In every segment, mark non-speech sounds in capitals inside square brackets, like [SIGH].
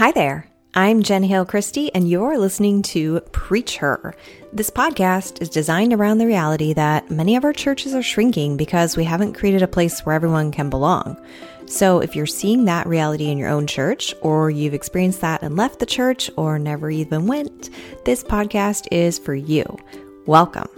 Hi there. I'm Jen Hale Christie, and you're listening to Preach Her. This podcast is designed around the reality that many of our churches are shrinking because we haven't created a place where everyone can belong. So, if you're seeing that reality in your own church, or you've experienced that and left the church, or never even went, this podcast is for you. Welcome.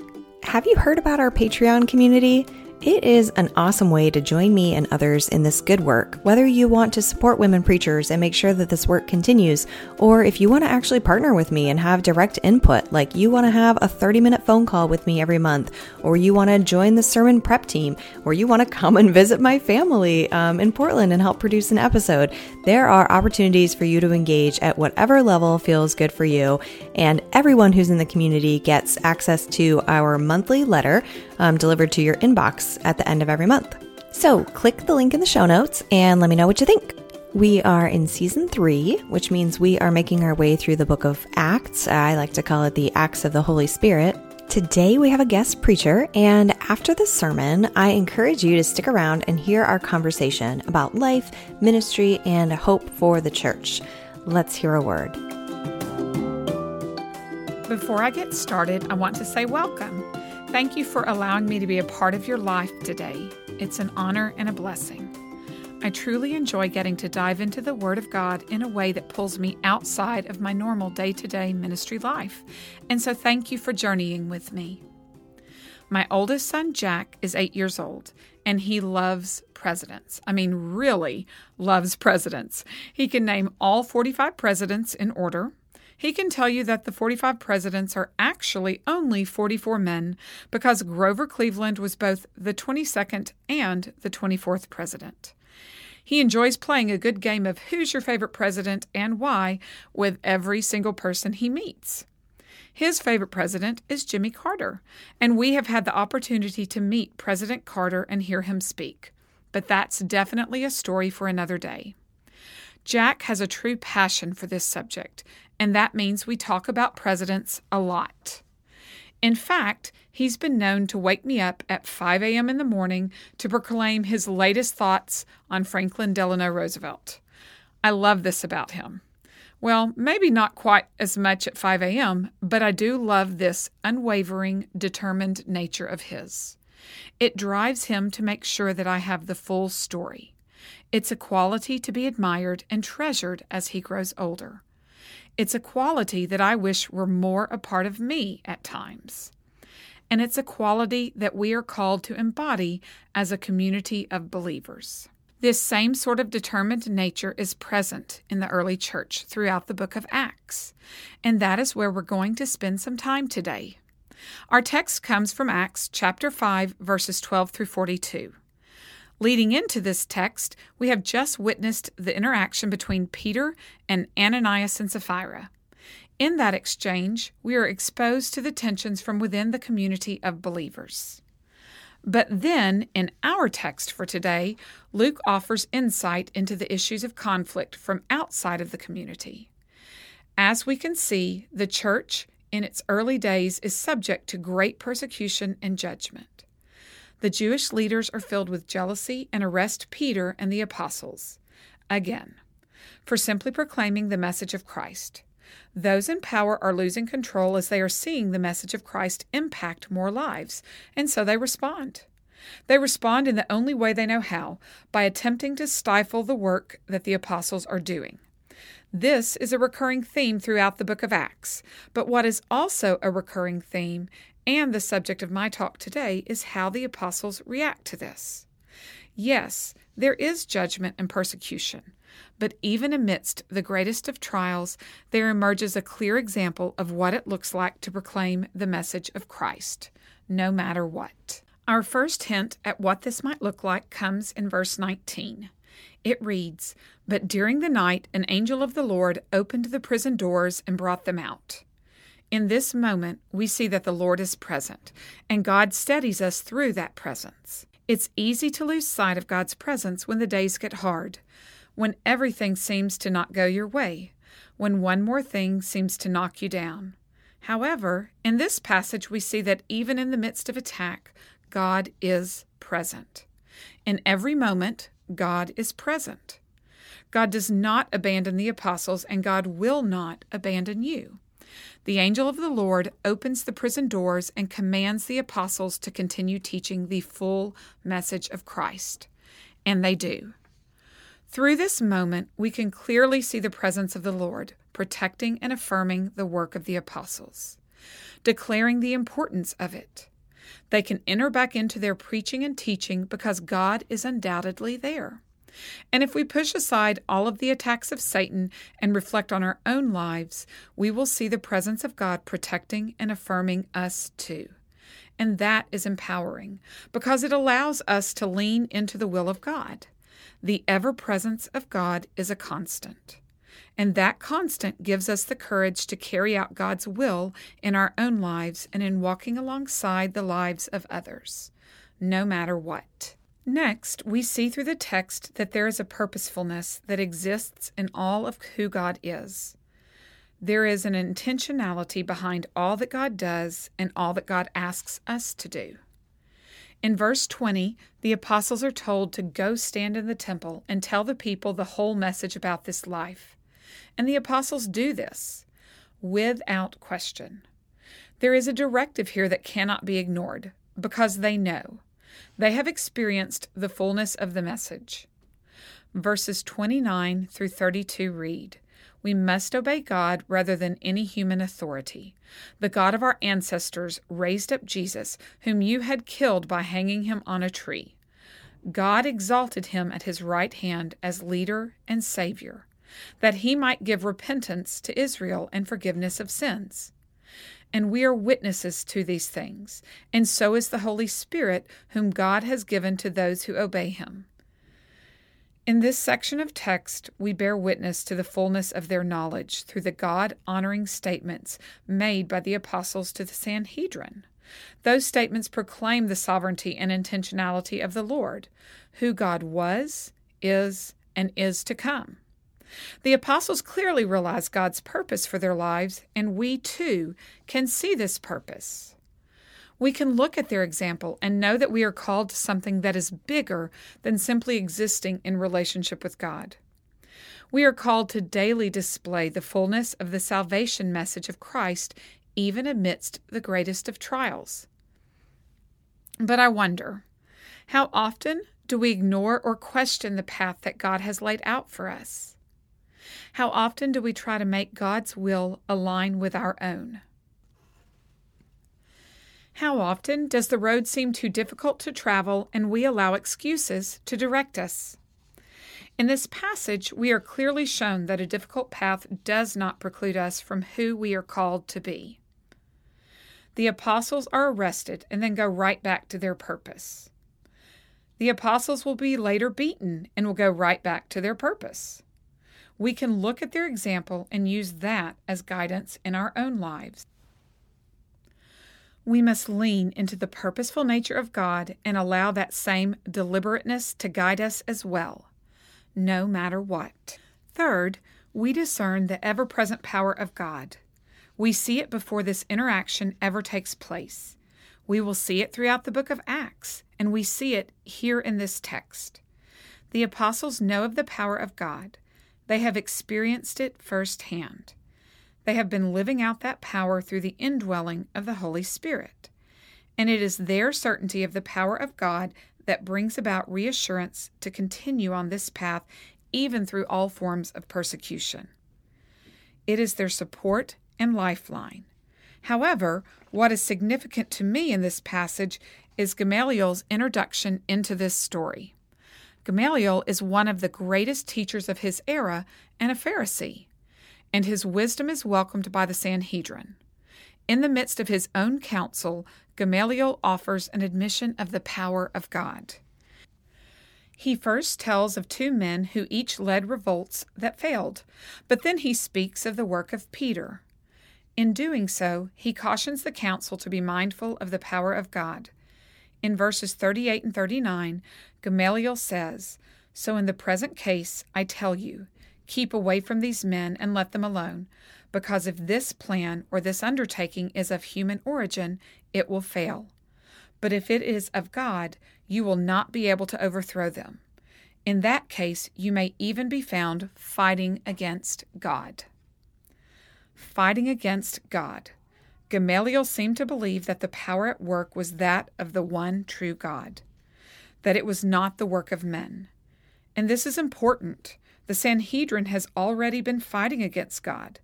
Have you heard about our Patreon community? It is an awesome way to join me and others in this good work, whether you want to support women preachers and make sure that this work continues, or if you want to actually partner with me and have direct input, like you want to have a 30 minute phone call with me every month, or you want to join the sermon prep team, or you want to [LAUGHS] come and visit my family um, in Portland and help produce an episode. There are opportunities for you to engage at whatever level feels good for you, and everyone who's in the community gets access to our monthly letter um, delivered to your inbox at the end of every month. So click the link in the show notes and let me know what you think. We are in season three, which means we are making our way through the book of Acts. I like to call it the Acts of the Holy Spirit. Today we have a guest preacher, and after the sermon, I encourage you to stick around and hear our conversation about life, ministry, and hope for the church. Let's hear a word. Before I get started, I want to say welcome. Thank you for allowing me to be a part of your life today. It's an honor and a blessing. I truly enjoy getting to dive into the Word of God in a way that pulls me outside of my normal day to day ministry life. And so thank you for journeying with me. My oldest son, Jack, is eight years old, and he loves presidents. I mean, really loves presidents. He can name all 45 presidents in order. He can tell you that the 45 presidents are actually only 44 men because Grover Cleveland was both the 22nd and the 24th president. He enjoys playing a good game of Who's Your Favorite President and Why with every single person he meets. His favorite president is Jimmy Carter, and we have had the opportunity to meet President Carter and hear him speak. But that's definitely a story for another day. Jack has a true passion for this subject, and that means we talk about presidents a lot. In fact, he's been known to wake me up at 5 a.m. in the morning to proclaim his latest thoughts on Franklin Delano Roosevelt. I love this about him. Well, maybe not quite as much at 5 a.m., but I do love this unwavering, determined nature of his. It drives him to make sure that I have the full story. It's a quality to be admired and treasured as he grows older. It's a quality that I wish were more a part of me at times. And it's a quality that we are called to embody as a community of believers. This same sort of determined nature is present in the early church throughout the book of Acts, and that is where we're going to spend some time today. Our text comes from Acts chapter 5, verses 12 through 42. Leading into this text, we have just witnessed the interaction between Peter and Ananias and Sapphira. In that exchange, we are exposed to the tensions from within the community of believers. But then, in our text for today, Luke offers insight into the issues of conflict from outside of the community. As we can see, the church in its early days is subject to great persecution and judgment. The Jewish leaders are filled with jealousy and arrest Peter and the apostles. Again, for simply proclaiming the message of Christ. Those in power are losing control as they are seeing the message of Christ impact more lives, and so they respond. They respond in the only way they know how, by attempting to stifle the work that the apostles are doing. This is a recurring theme throughout the book of Acts, but what is also a recurring theme and the subject of my talk today is how the apostles react to this. Yes, there is judgment and persecution, but even amidst the greatest of trials, there emerges a clear example of what it looks like to proclaim the message of Christ, no matter what. Our first hint at what this might look like comes in verse 19. It reads, But during the night an angel of the Lord opened the prison doors and brought them out. In this moment, we see that the Lord is present, and God steadies us through that presence. It's easy to lose sight of God's presence when the days get hard, when everything seems to not go your way, when one more thing seems to knock you down. However, in this passage, we see that even in the midst of attack, God is present. In every moment, God is present. God does not abandon the apostles, and God will not abandon you. The angel of the Lord opens the prison doors and commands the apostles to continue teaching the full message of Christ. And they do. Through this moment, we can clearly see the presence of the Lord, protecting and affirming the work of the apostles, declaring the importance of it. They can enter back into their preaching and teaching because God is undoubtedly there. And if we push aside all of the attacks of Satan and reflect on our own lives, we will see the presence of God protecting and affirming us too. And that is empowering because it allows us to lean into the will of God. The ever presence of God is a constant. And that constant gives us the courage to carry out God's will in our own lives and in walking alongside the lives of others, no matter what. Next, we see through the text that there is a purposefulness that exists in all of who God is. There is an intentionality behind all that God does and all that God asks us to do. In verse 20, the apostles are told to go stand in the temple and tell the people the whole message about this life. And the apostles do this without question. There is a directive here that cannot be ignored because they know they have experienced the fullness of the message. Verses 29 through 32 read We must obey God rather than any human authority. The God of our ancestors raised up Jesus, whom you had killed by hanging him on a tree. God exalted him at his right hand as leader and Savior, that he might give repentance to Israel and forgiveness of sins and we are witnesses to these things, and so is the Holy Spirit, whom God has given to those who obey him. In this section of text, we bear witness to the fullness of their knowledge through the God honoring statements made by the apostles to the Sanhedrin. Those statements proclaim the sovereignty and intentionality of the Lord, who God was, is, and is to come. The apostles clearly realized God's purpose for their lives, and we too can see this purpose. We can look at their example and know that we are called to something that is bigger than simply existing in relationship with God. We are called to daily display the fullness of the salvation message of Christ, even amidst the greatest of trials. But I wonder, how often do we ignore or question the path that God has laid out for us? How often do we try to make God's will align with our own? How often does the road seem too difficult to travel and we allow excuses to direct us? In this passage, we are clearly shown that a difficult path does not preclude us from who we are called to be. The apostles are arrested and then go right back to their purpose. The apostles will be later beaten and will go right back to their purpose we can look at their example and use that as guidance in our own lives. We must lean into the purposeful nature of God and allow that same deliberateness to guide us as well, no matter what. Third, we discern the ever present power of God. We see it before this interaction ever takes place. We will see it throughout the book of Acts, and we see it here in this text. The apostles know of the power of God. They have experienced it firsthand. They have been living out that power through the indwelling of the Holy Spirit. And it is their certainty of the power of God that brings about reassurance to continue on this path even through all forms of persecution. It is their support and lifeline. However, what is significant to me in this passage is Gamaliel's introduction into this story. Gamaliel is one of the greatest teachers of his era and a Pharisee, and his wisdom is welcomed by the Sanhedrin. In the midst of his own counsel, Gamaliel offers an admission of the power of God. He first tells of two men who each led revolts that failed, but then he speaks of the work of Peter. In doing so, he cautions the council to be mindful of the power of God. In verses 38 and 39, Gamaliel says, So in the present case, I tell you, keep away from these men and let them alone, because if this plan or this undertaking is of human origin, it will fail. But if it is of God, you will not be able to overthrow them. In that case, you may even be found fighting against God. Fighting against God. Gamaliel seemed to believe that the power at work was that of the one true God, that it was not the work of men. And this is important. The Sanhedrin has already been fighting against God.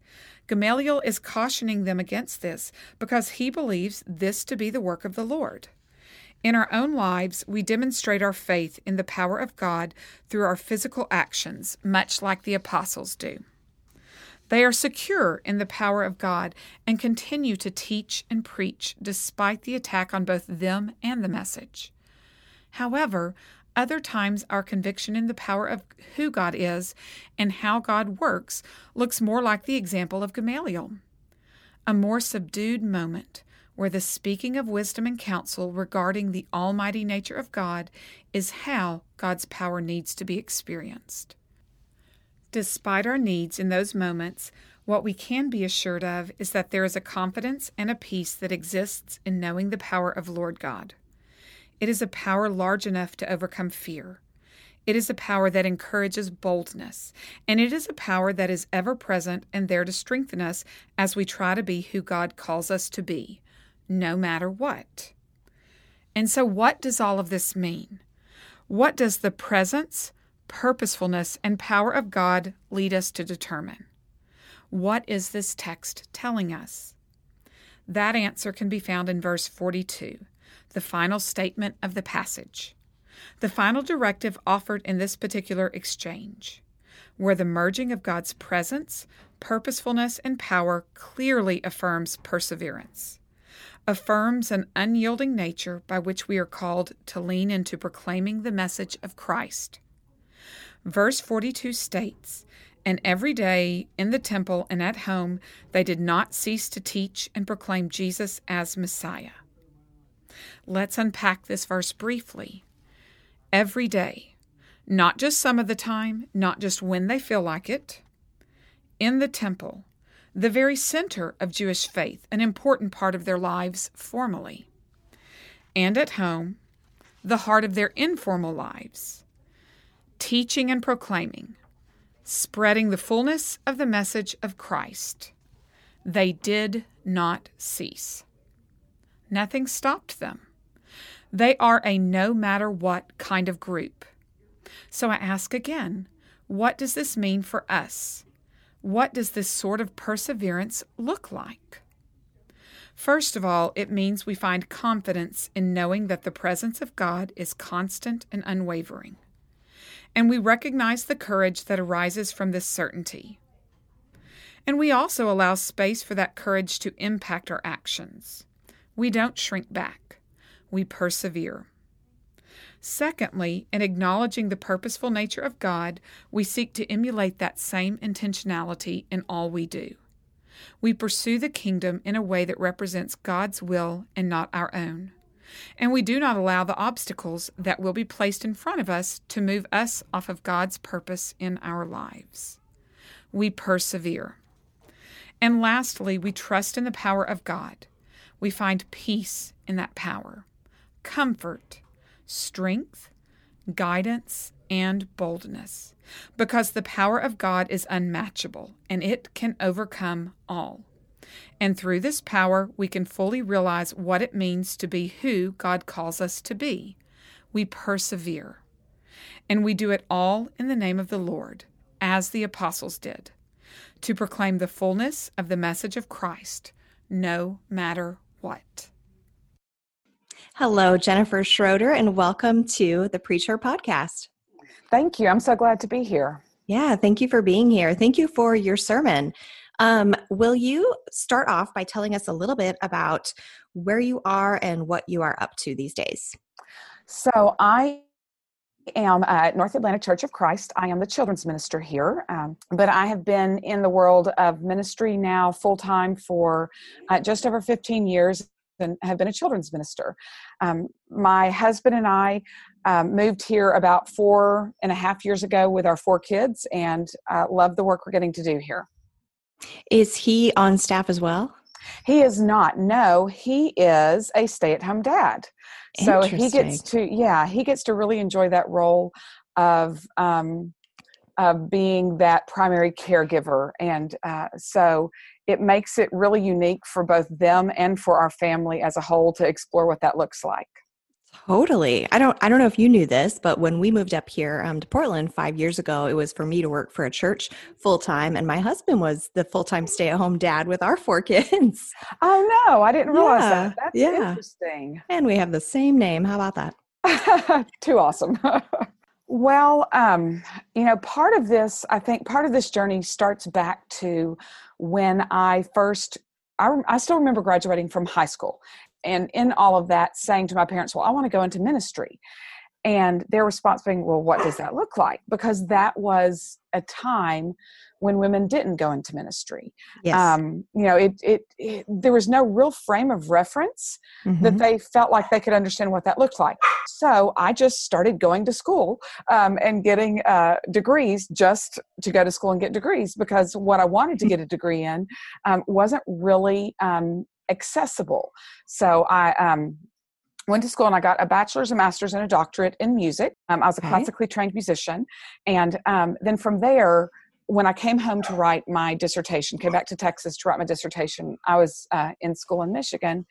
Gamaliel is cautioning them against this because he believes this to be the work of the Lord. In our own lives, we demonstrate our faith in the power of God through our physical actions, much like the apostles do. They are secure in the power of God and continue to teach and preach despite the attack on both them and the message. However, other times our conviction in the power of who God is and how God works looks more like the example of Gamaliel. A more subdued moment where the speaking of wisdom and counsel regarding the almighty nature of God is how God's power needs to be experienced. Despite our needs in those moments, what we can be assured of is that there is a confidence and a peace that exists in knowing the power of Lord God. It is a power large enough to overcome fear. It is a power that encourages boldness, and it is a power that is ever present and there to strengthen us as we try to be who God calls us to be, no matter what. And so, what does all of this mean? What does the presence, purposefulness, and power of God lead us to determine? What is this text telling us? That answer can be found in verse 42, the final statement of the passage. The final directive offered in this particular exchange, where the merging of God's presence, purposefulness, and power clearly affirms perseverance affirms an unyielding nature by which we are called to lean into proclaiming the message of Christ. Verse 42 states, And every day in the temple and at home they did not cease to teach and proclaim Jesus as Messiah. Let's unpack this verse briefly. Every day, not just some of the time, not just when they feel like it. In the temple, the very center of Jewish faith, an important part of their lives formally. And at home, the heart of their informal lives, teaching and proclaiming, spreading the fullness of the message of Christ. They did not cease. Nothing stopped them. They are a no matter what kind of group. So I ask again what does this mean for us? What does this sort of perseverance look like? First of all, it means we find confidence in knowing that the presence of God is constant and unwavering. And we recognize the courage that arises from this certainty. And we also allow space for that courage to impact our actions. We don't shrink back, we persevere. Secondly, in acknowledging the purposeful nature of God, we seek to emulate that same intentionality in all we do. We pursue the kingdom in a way that represents God's will and not our own. And we do not allow the obstacles that will be placed in front of us to move us off of God's purpose in our lives. We persevere. And lastly, we trust in the power of God. We find peace in that power, comfort, strength, guidance, and boldness, because the power of God is unmatchable and it can overcome all. And through this power, we can fully realize what it means to be who God calls us to be. We persevere. And we do it all in the name of the Lord, as the apostles did, to proclaim the fullness of the message of Christ, no matter what. Hello, Jennifer Schroeder, and welcome to the Preach Her Podcast. Thank you. I'm so glad to be here. Yeah, thank you for being here. Thank you for your sermon. Um, will you start off by telling us a little bit about where you are and what you are up to these days? So, I am at North Atlanta Church of Christ. I am the children's minister here, um, but I have been in the world of ministry now full time for uh, just over 15 years and have been a children's minister. Um, my husband and I um, moved here about four and a half years ago with our four kids and uh, love the work we're getting to do here. Is he on staff as well? He is not. No, he is a stay at home dad. So he gets to, yeah, he gets to really enjoy that role of um, of being that primary caregiver, and uh, so it makes it really unique for both them and for our family as a whole to explore what that looks like. Totally. I don't I don't know if you knew this, but when we moved up here um, to Portland 5 years ago, it was for me to work for a church full time and my husband was the full-time stay-at-home dad with our four [LAUGHS] kids. Oh no, I didn't realize yeah, that. That's yeah. interesting. And we have the same name. How about that? [LAUGHS] Too awesome. [LAUGHS] well, um, you know, part of this, I think part of this journey starts back to when I first I, I, still remember graduating from high school and in all of that saying to my parents well i want to go into ministry and their response being well what does that look like because that was a time when women didn't go into ministry yes. Um, you know it, it, it, there was no real frame of reference mm-hmm. that they felt like they could understand what that looked like so i just started going to school um, and getting uh, degrees just to go to school and get degrees because what i wanted to [LAUGHS] get a degree in um, wasn't really um, accessible. So I um, went to school and I got a bachelor's, a master's, and a doctorate in music. Um, I was a okay. classically trained musician. And um, then from there, when I came home to write my dissertation, came back to Texas to write my dissertation, I was uh, in school in Michigan.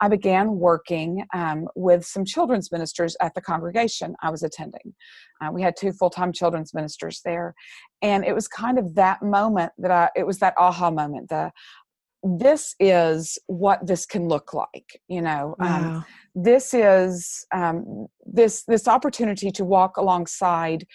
I began working um, with some children's ministers at the congregation I was attending. Uh, we had two full time children's ministers there. And it was kind of that moment that I, it was that aha moment, the, this is what this can look like you know um, wow. um, this is um, this this opportunity to walk alongside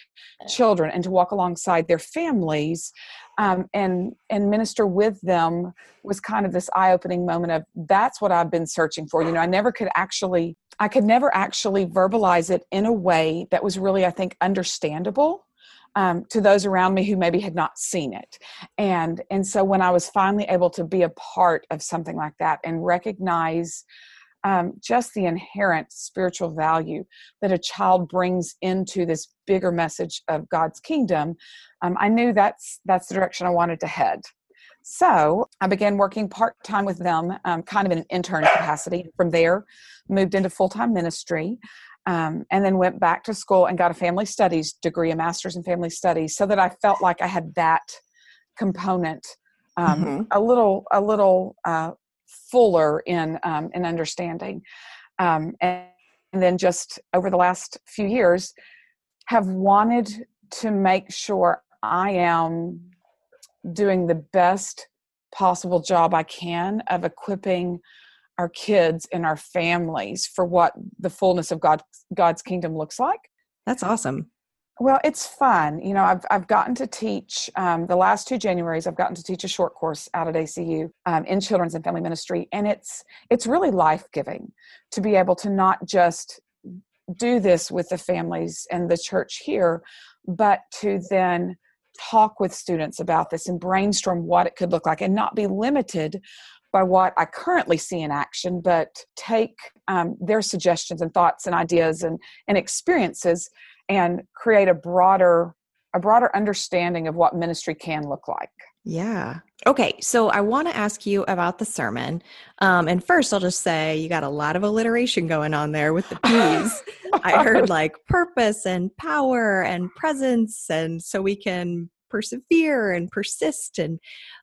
children and to walk alongside their families um, and and minister with them was kind of this eye-opening moment of that's what i've been searching for. You know i never could actually i could never actually verbalize it in a way that was really i think understandable um, to those around me who maybe had not seen it. And and so when i was finally able to be a part of something like that and recognize um, just the inherent spiritual value that a child brings into this bigger message of god's kingdom um, i knew that's that's the direction i wanted to head. So i began working part-time with them um, kind of in an intern capacity. From there moved into full-time ministry um, and then went back to school and got a family studies degree, a master's in family studies, so that I felt like I had that component um, mm-hmm. a little a little uh, fuller in um, in understanding. Um, and, and then just over the last few years, have wanted to make sure I am doing the best possible job I can of equipping our kids and our families for what the fullness of God God's kingdom looks like. That's awesome. Well, it's fun. You know, I've I've gotten to teach um, the last two Januaries. I've gotten to teach a short course out at ACU um, in children's and family ministry, and it's it's really life giving to be able to not just do this with the families and the church here, but to then talk with students about this and brainstorm what it could look like, and not be limited by what I currently see in action, but take um, their suggestions and thoughts and ideas and, and experiences and create a broader a broader understanding of what ministry can look like. Yeah. Okay. So I want to ask you about the sermon. Um, and first, I'll just say you got a lot of alliteration going on there with the [LAUGHS] P's. I heard like purpose and power and presence. And so we can persevere and persist and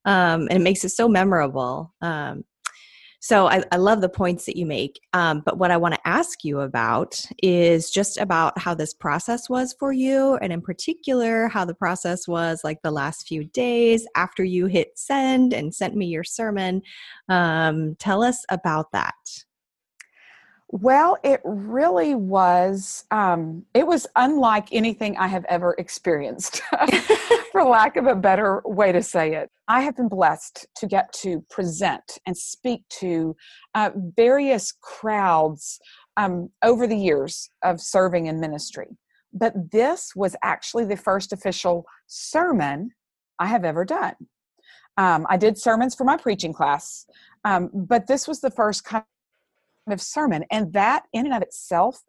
um, and it makes it so memorable um, so I, I, love the points that you make um, but what i want to ask you about is just about how this process was for you and in particular how the process was like the last few days after you hit send and sent me your sermon. Um, tell us about that well, it really was. Um, it was unlike anything I have ever experienced, [LAUGHS] for lack of a better way to say it. I have been blessed to get to present and speak to uh, various crowds um, over the years of serving in ministry. But this was actually the first official sermon I have ever done. Um, I did sermons for my preaching class, um, but this was the first kind of sermon. And that, in and of itself,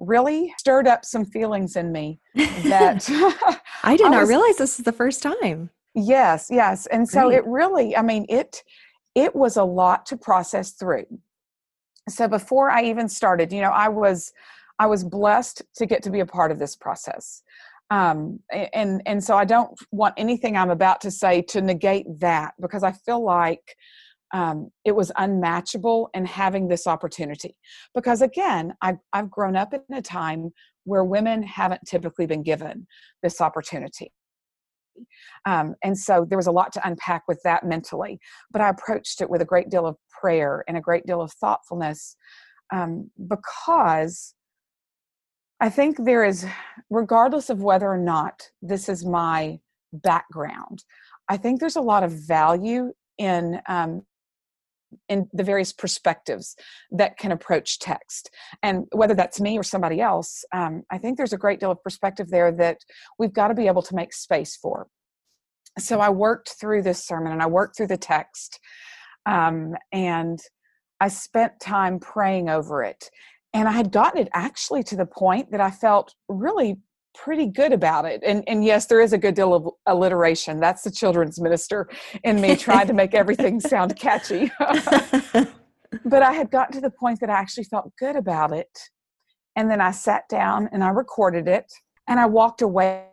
really stirred up some feelings in me that [LAUGHS] I did [LAUGHS] I not realize this is the first time. Yes, yes. And so Great. it really, I mean, it it was a lot to process through. So before I even started, you know, I was I was blessed to get to be a part of this process. Um, and and so I don't want anything I'm about to say to negate that because I feel like um, it was unmatchable in having this opportunity. Because again, I've, I've grown up in a time where women haven't typically been given this opportunity. Um, and so there was a lot to unpack with that mentally. But I approached it with a great deal of prayer and a great deal of thoughtfulness um, because I think there is, regardless of whether or not this is my background, I think there's a lot of value in um, in the various perspectives that can approach text. And whether that's me or somebody else, um, I think there's a great deal of perspective there that we've got to be able to make space for. So I worked through this sermon and I worked through the text, um, and I spent time praying over it. And I had gotten it actually to the point that I felt really pretty good about it. And and yes, there is a good deal of alliteration. That's the children's minister in me trying to make everything sound catchy. [LAUGHS] but I had gotten to the point that I actually felt good about it. And then I sat down and I recorded it and I walked away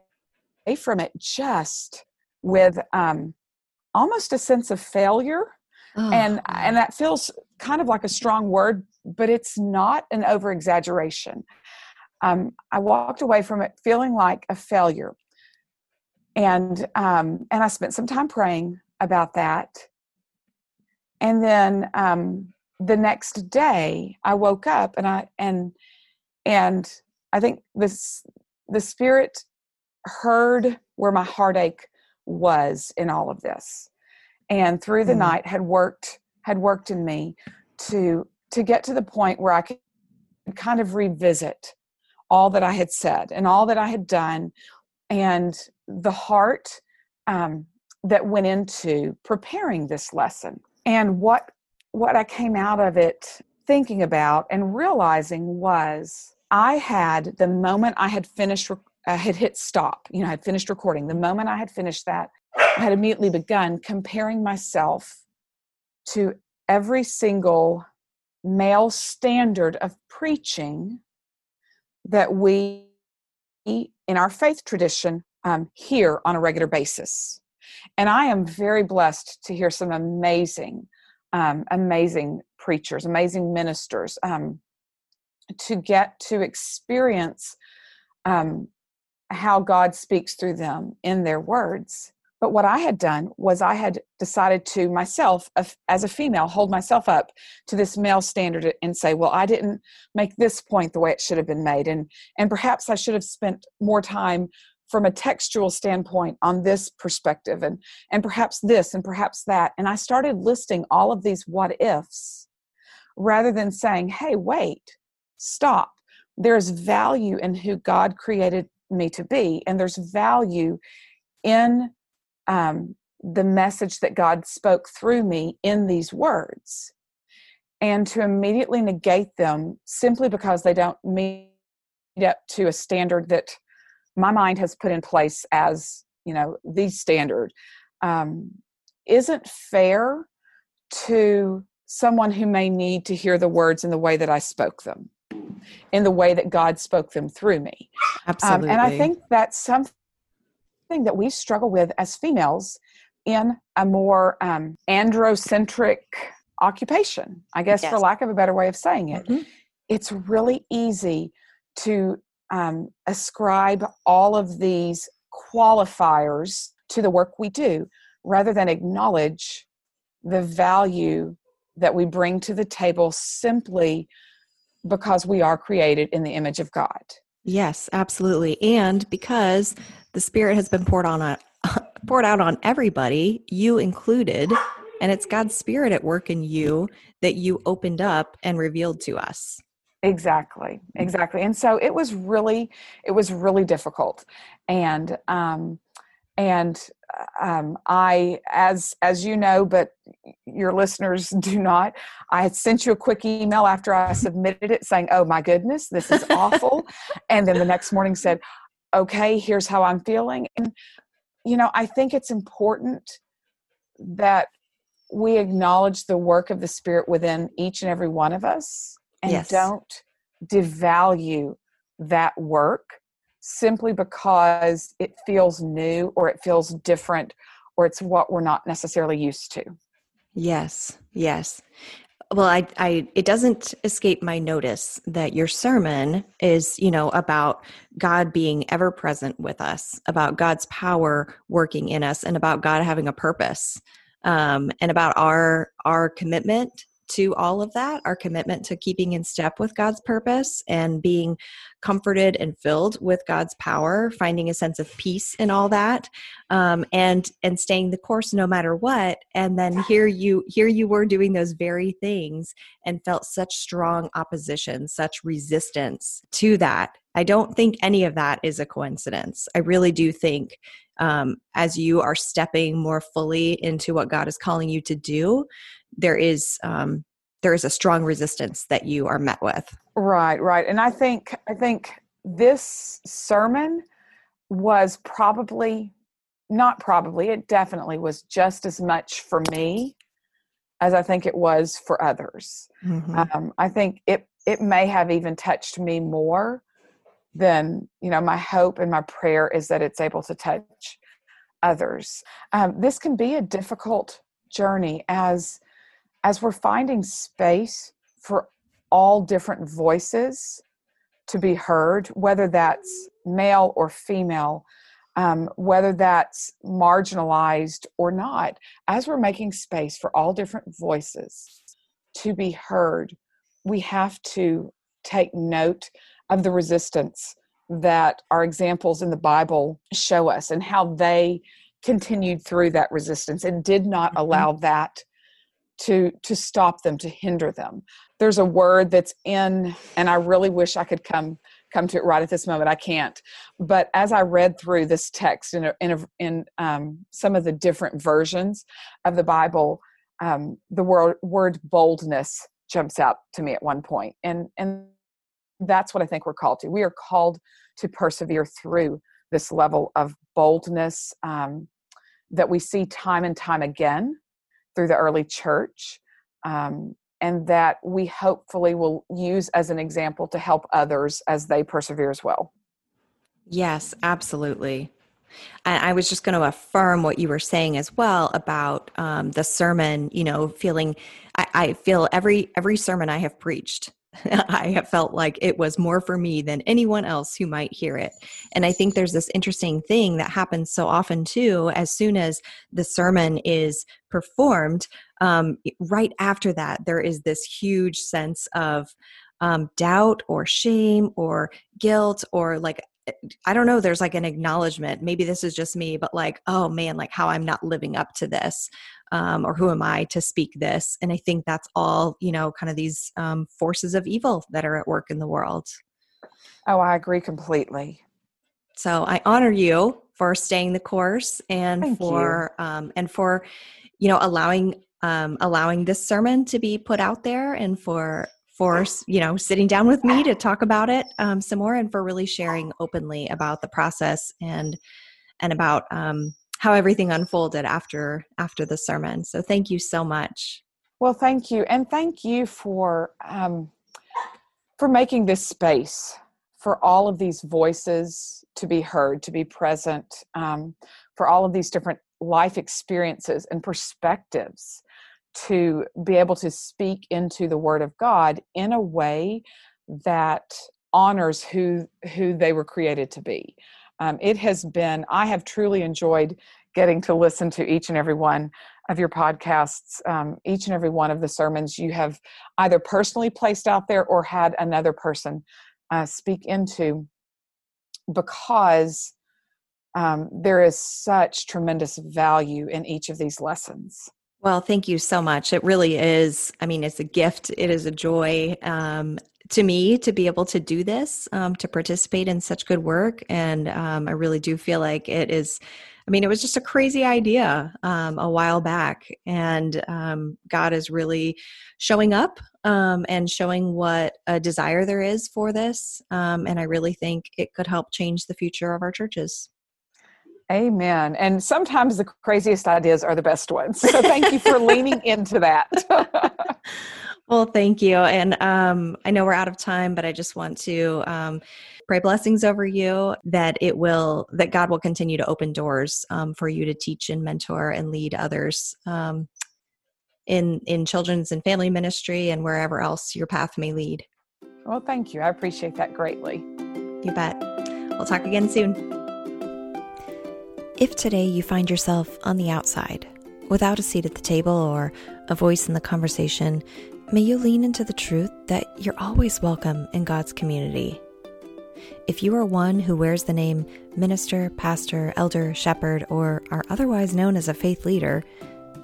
from it just with um, almost a sense of failure. Oh. And and that feels kind of like a strong word, but it's not an over exaggeration um, I walked away from it feeling like a failure. And um, and I spent some time praying about that. And then um, the next day, I woke up and I and and I think this the spirit heard where my heartache was in all of this, and through the mm-hmm. night had worked had worked in me to to get to the point where I could kind of revisit all that I had said and all that I had done, and the heart um, that went into preparing this lesson, and what what I came out of it thinking about and realizing was I had the moment I had finished. I had hit stop, you know, I had finished recording. The moment I had finished that, I had immediately begun comparing myself to every single male standard of preaching that we in our faith tradition um, hear on a regular basis. And I am very blessed to hear some amazing, um, amazing preachers, amazing ministers, um, to get to experience um, how God speaks through them in their words. But what I had done was I had decided to myself, as a female, hold myself up to this male standard and say, well, I didn't make this point the way it should have been made. And, and perhaps I should have spent more time from a textual standpoint on this perspective and, and perhaps this and perhaps that. And I started listing all of these what ifs rather than saying, hey, wait, stop. There's value in who God created me to be, and there's value in um, the message that God spoke through me in these words and to immediately negate them simply because they don't meet up to a standard that my mind has put in place as you know the standard um, isn't fair to someone who may need to hear the words in the way that I spoke them, in the way that God spoke them through me. Absolutely. Um, and I think that's something thing that we struggle with as females in a more um, androcentric occupation, I guess, yes. for lack of a better way of saying it. Mm-hmm. It's really easy to um, ascribe all of these qualifiers to the work we do rather than acknowledge the value that we bring to the table simply because we are created in the image of God. Yes, absolutely. And because the spirit has been poured on a, [LAUGHS] poured out on everybody, you included, and it's God's spirit at work in you that you opened up and revealed to us. Exactly. Exactly. And so it was really it was really difficult. And um and um, I, as as you know, but your listeners [LAUGHS] do not. I had sent you a quick email after I submitted it, saying, "Oh my goodness, this is awful," [LAUGHS] and then the next morning said, "Okay, here's how I'm feeling." And you know, I think it's important that we acknowledge the work of the Spirit within each and every one of us, and yes. don't devalue that work simply because it feels new or it feels different or it's what we're not necessarily used to. Yes, yes. Well, I, I, it doesn't escape my notice that your sermon is, you know, about God being ever present with us, about God's power working in us, and about God having a purpose, um, and about our our commitment to all of that, our commitment to keeping in step with God's purpose and being comforted and filled with God's power, finding a sense of peace in all that, um, and and staying the course no matter what. And then here you here you were doing those very things and felt such strong opposition, such resistance to that. I don't think any of that is a coincidence. I really do think um, as you are stepping more fully into what God is calling you to do, there is um, there is a strong resistance that you are met with. Right, right, and I think I think this sermon was probably not probably it definitely was just as much for me as I think it was for others. Mm-hmm. Um, I think it it may have even touched me more than you know. My hope and my prayer is that it's able to touch others. Um, this can be a difficult journey as as we're finding space for all different voices to be heard, whether that's male or female, um, whether that's marginalized or not, as we're making space for all different voices to be heard, we have to take note of the resistance that our examples in the Bible show us and how they continued through that resistance and did not mm-hmm. allow that to to stop them to hinder them. There's a word that's in and i really wish i could come come to it right at this moment i can't. But as i read through this text in a, in, a, in um, some of the different versions of the bible um, the word word boldness jumps out to me at one point and and that's what i think we're called to. We are called to persevere through this level of boldness um, that we see time and time again through the early church, um, and that we hopefully will use as an example to help others as they persevere as well. Yes, absolutely. And I was just going to affirm what you were saying as well about um, the sermon. You know, feeling I, I feel every every sermon I have preached [LAUGHS] I have felt like it was more for me than anyone else who might hear it. And I think there's this interesting thing that happens so often too. As soon as the sermon is performed, um, right after that, there is this huge sense of um, doubt or shame or guilt or like I don't know, there's like an acknowledgement. Maybe this is just me, but like, oh man, like how I'm not living up to this. Um, or who am I to speak this? And I think that's all, you know, kind of these um, forces of evil that are at work in the world. Oh, I agree completely. So I honor you for staying the course and Thank for um, and for you know allowing um, allowing this sermon to be put out there and for for you know sitting down with me to talk about it um, some more and for really sharing openly about the process and and about um, how everything unfolded after after the sermon. So thank you so much. Well thank you. And thank you for um, for making this space for all of these voices to be heard to be present um, for all of these different life experiences and perspectives to be able to speak into the word of god in a way that honors who who they were created to be. Um, it has been i have truly enjoyed getting to listen to each and every one of your podcasts um, each and every one of the sermons you have either personally placed out there or had another person uh, speak into because um, there is such tremendous value in each of these lessons well, thank you so much. It really is. I mean, it's a gift. It is a joy um, to me to be able to do this, um, to participate in such good work. And um, I really do feel like it is. I mean, it was just a crazy idea um, a while back. And um, God is really showing up um, and showing what a desire there is for this. and I really think it could help change the future of our churches. Amen. And sometimes the craziest ideas are the best ones. So thank you for leaning into that. [LAUGHS] Well, thank you. And um, I know we're out of time, but I just want to um, pray blessings over you that it will, that God will continue to open doors um, for you to teach and mentor and lead others um, in in children's and family ministry and wherever else your path may lead. Well, thank you. I appreciate that greatly. You bet. We'll talk again soon. If today you find yourself on the outside, without a seat at the table or a voice in the conversation, may you lean into the truth that you're always welcome in God's community. If you are one who wears the name minister, pastor, elder, shepherd, or are otherwise known as a faith leader,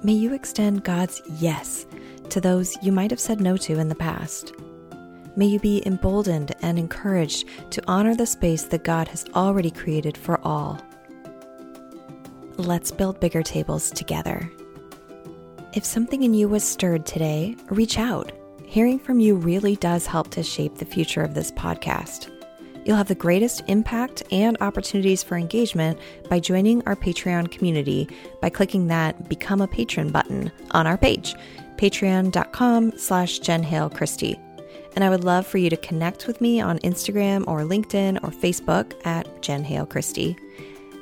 may you extend God's yes to those you might have said no to in the past. May you be emboldened and encouraged to honor the space that God has already created for all. Let's build bigger tables together. If something in you was stirred today, reach out. Hearing from you really does help to shape the future of this podcast. You'll have the greatest impact and opportunities for engagement by joining our Patreon community by clicking that Become a Patron button on our page, patreon.com slash Jen Hale Christie. And I would love for you to connect with me on Instagram or LinkedIn or Facebook at Jen Hale Christie.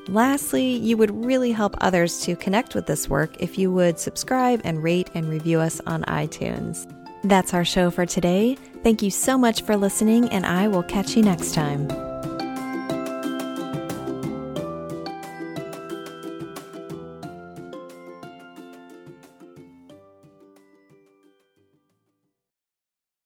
Lastly, you would really help others to connect with this work if you would subscribe and rate and review us on iTunes. That's our show for today. Thank you so much for listening, and I will catch you next time.